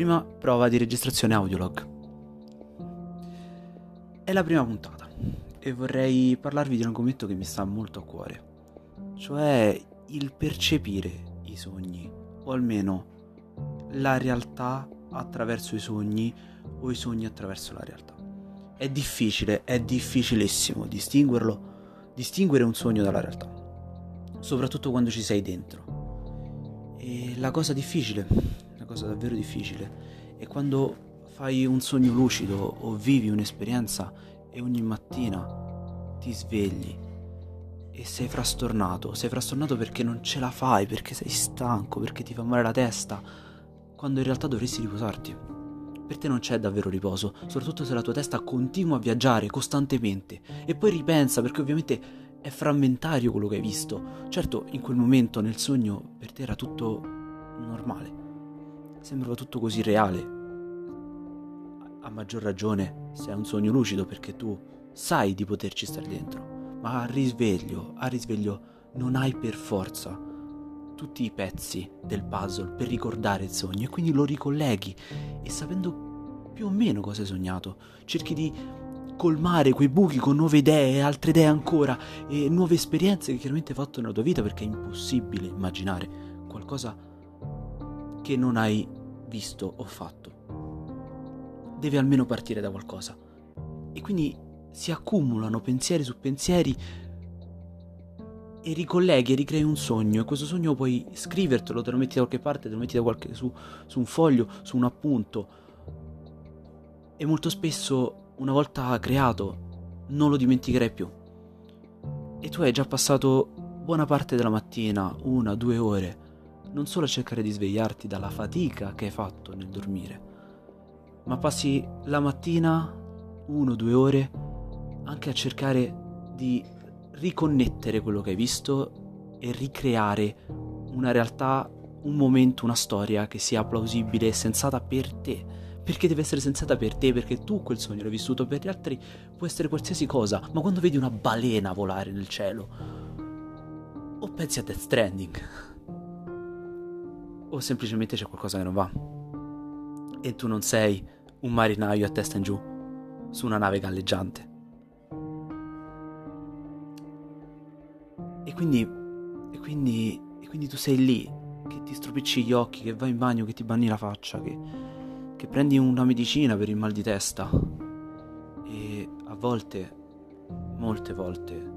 Prima prova di registrazione audiolog. È la prima puntata e vorrei parlarvi di un argomento che mi sta molto a cuore, cioè il percepire i sogni, o almeno la realtà attraverso i sogni o i sogni attraverso la realtà. È difficile, è difficilissimo distinguerlo, distinguere un sogno dalla realtà, soprattutto quando ci sei dentro. E la cosa difficile, cosa davvero difficile, è quando fai un sogno lucido o vivi un'esperienza e ogni mattina ti svegli e sei frastornato, sei frastornato perché non ce la fai, perché sei stanco, perché ti fa male la testa, quando in realtà dovresti riposarti. Per te non c'è davvero riposo, soprattutto se la tua testa continua a viaggiare costantemente e poi ripensa perché ovviamente è frammentario quello che hai visto. Certo, in quel momento nel sogno per te era tutto normale, sembrava tutto così reale. A maggior ragione se è un sogno lucido perché tu sai di poterci stare dentro, ma al risveglio, al risveglio non hai per forza tutti i pezzi del puzzle per ricordare il sogno e quindi lo ricolleghi e sapendo più o meno cosa hai sognato, cerchi di colmare quei buchi con nuove idee, altre idee ancora e nuove esperienze che chiaramente hai fatto nella tua vita perché è impossibile immaginare qualcosa che non hai visto o fatto. Deve almeno partire da qualcosa. E quindi si accumulano pensieri su pensieri e ricolleghi e ricrei un sogno e questo sogno puoi scrivertelo, te lo metti da qualche parte, te lo metti qualche, su, su un foglio, su un appunto e molto spesso una volta creato non lo dimenticherai più e tu hai già passato buona parte della mattina, una, due ore, non solo a cercare di svegliarti dalla fatica che hai fatto nel dormire, ma passi la mattina, uno, due ore, anche a cercare di riconnettere quello che hai visto e ricreare una realtà, un momento, una storia che sia plausibile e sensata per te. Perché deve essere sensata per te, perché tu quel sogno l'hai vissuto per gli altri, può essere qualsiasi cosa, ma quando vedi una balena volare nel cielo, o pensi a Death Stranding, o semplicemente c'è qualcosa che non va, e tu non sei un marinaio a testa in giù su una nave galleggiante. E quindi, e quindi, e quindi tu sei lì, che ti stropicci gli occhi, che vai in bagno, che ti bagni la faccia, che, che prendi una medicina per il mal di testa. E a volte, molte volte,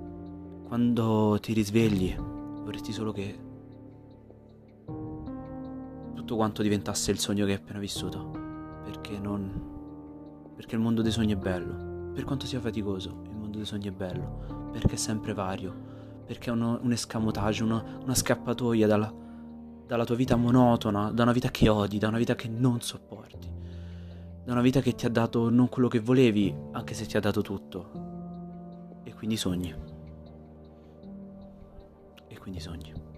quando ti risvegli, vorresti solo che tutto quanto diventasse il sogno che hai appena vissuto. Perché non... Perché il mondo dei sogni è bello. Per quanto sia faticoso, il mondo dei sogni è bello. Perché è sempre vario perché è uno, un escamotage, uno, una scappatoia dalla, dalla tua vita monotona, da una vita che odi, da una vita che non sopporti, da una vita che ti ha dato non quello che volevi, anche se ti ha dato tutto. E quindi sogni. E quindi sogni.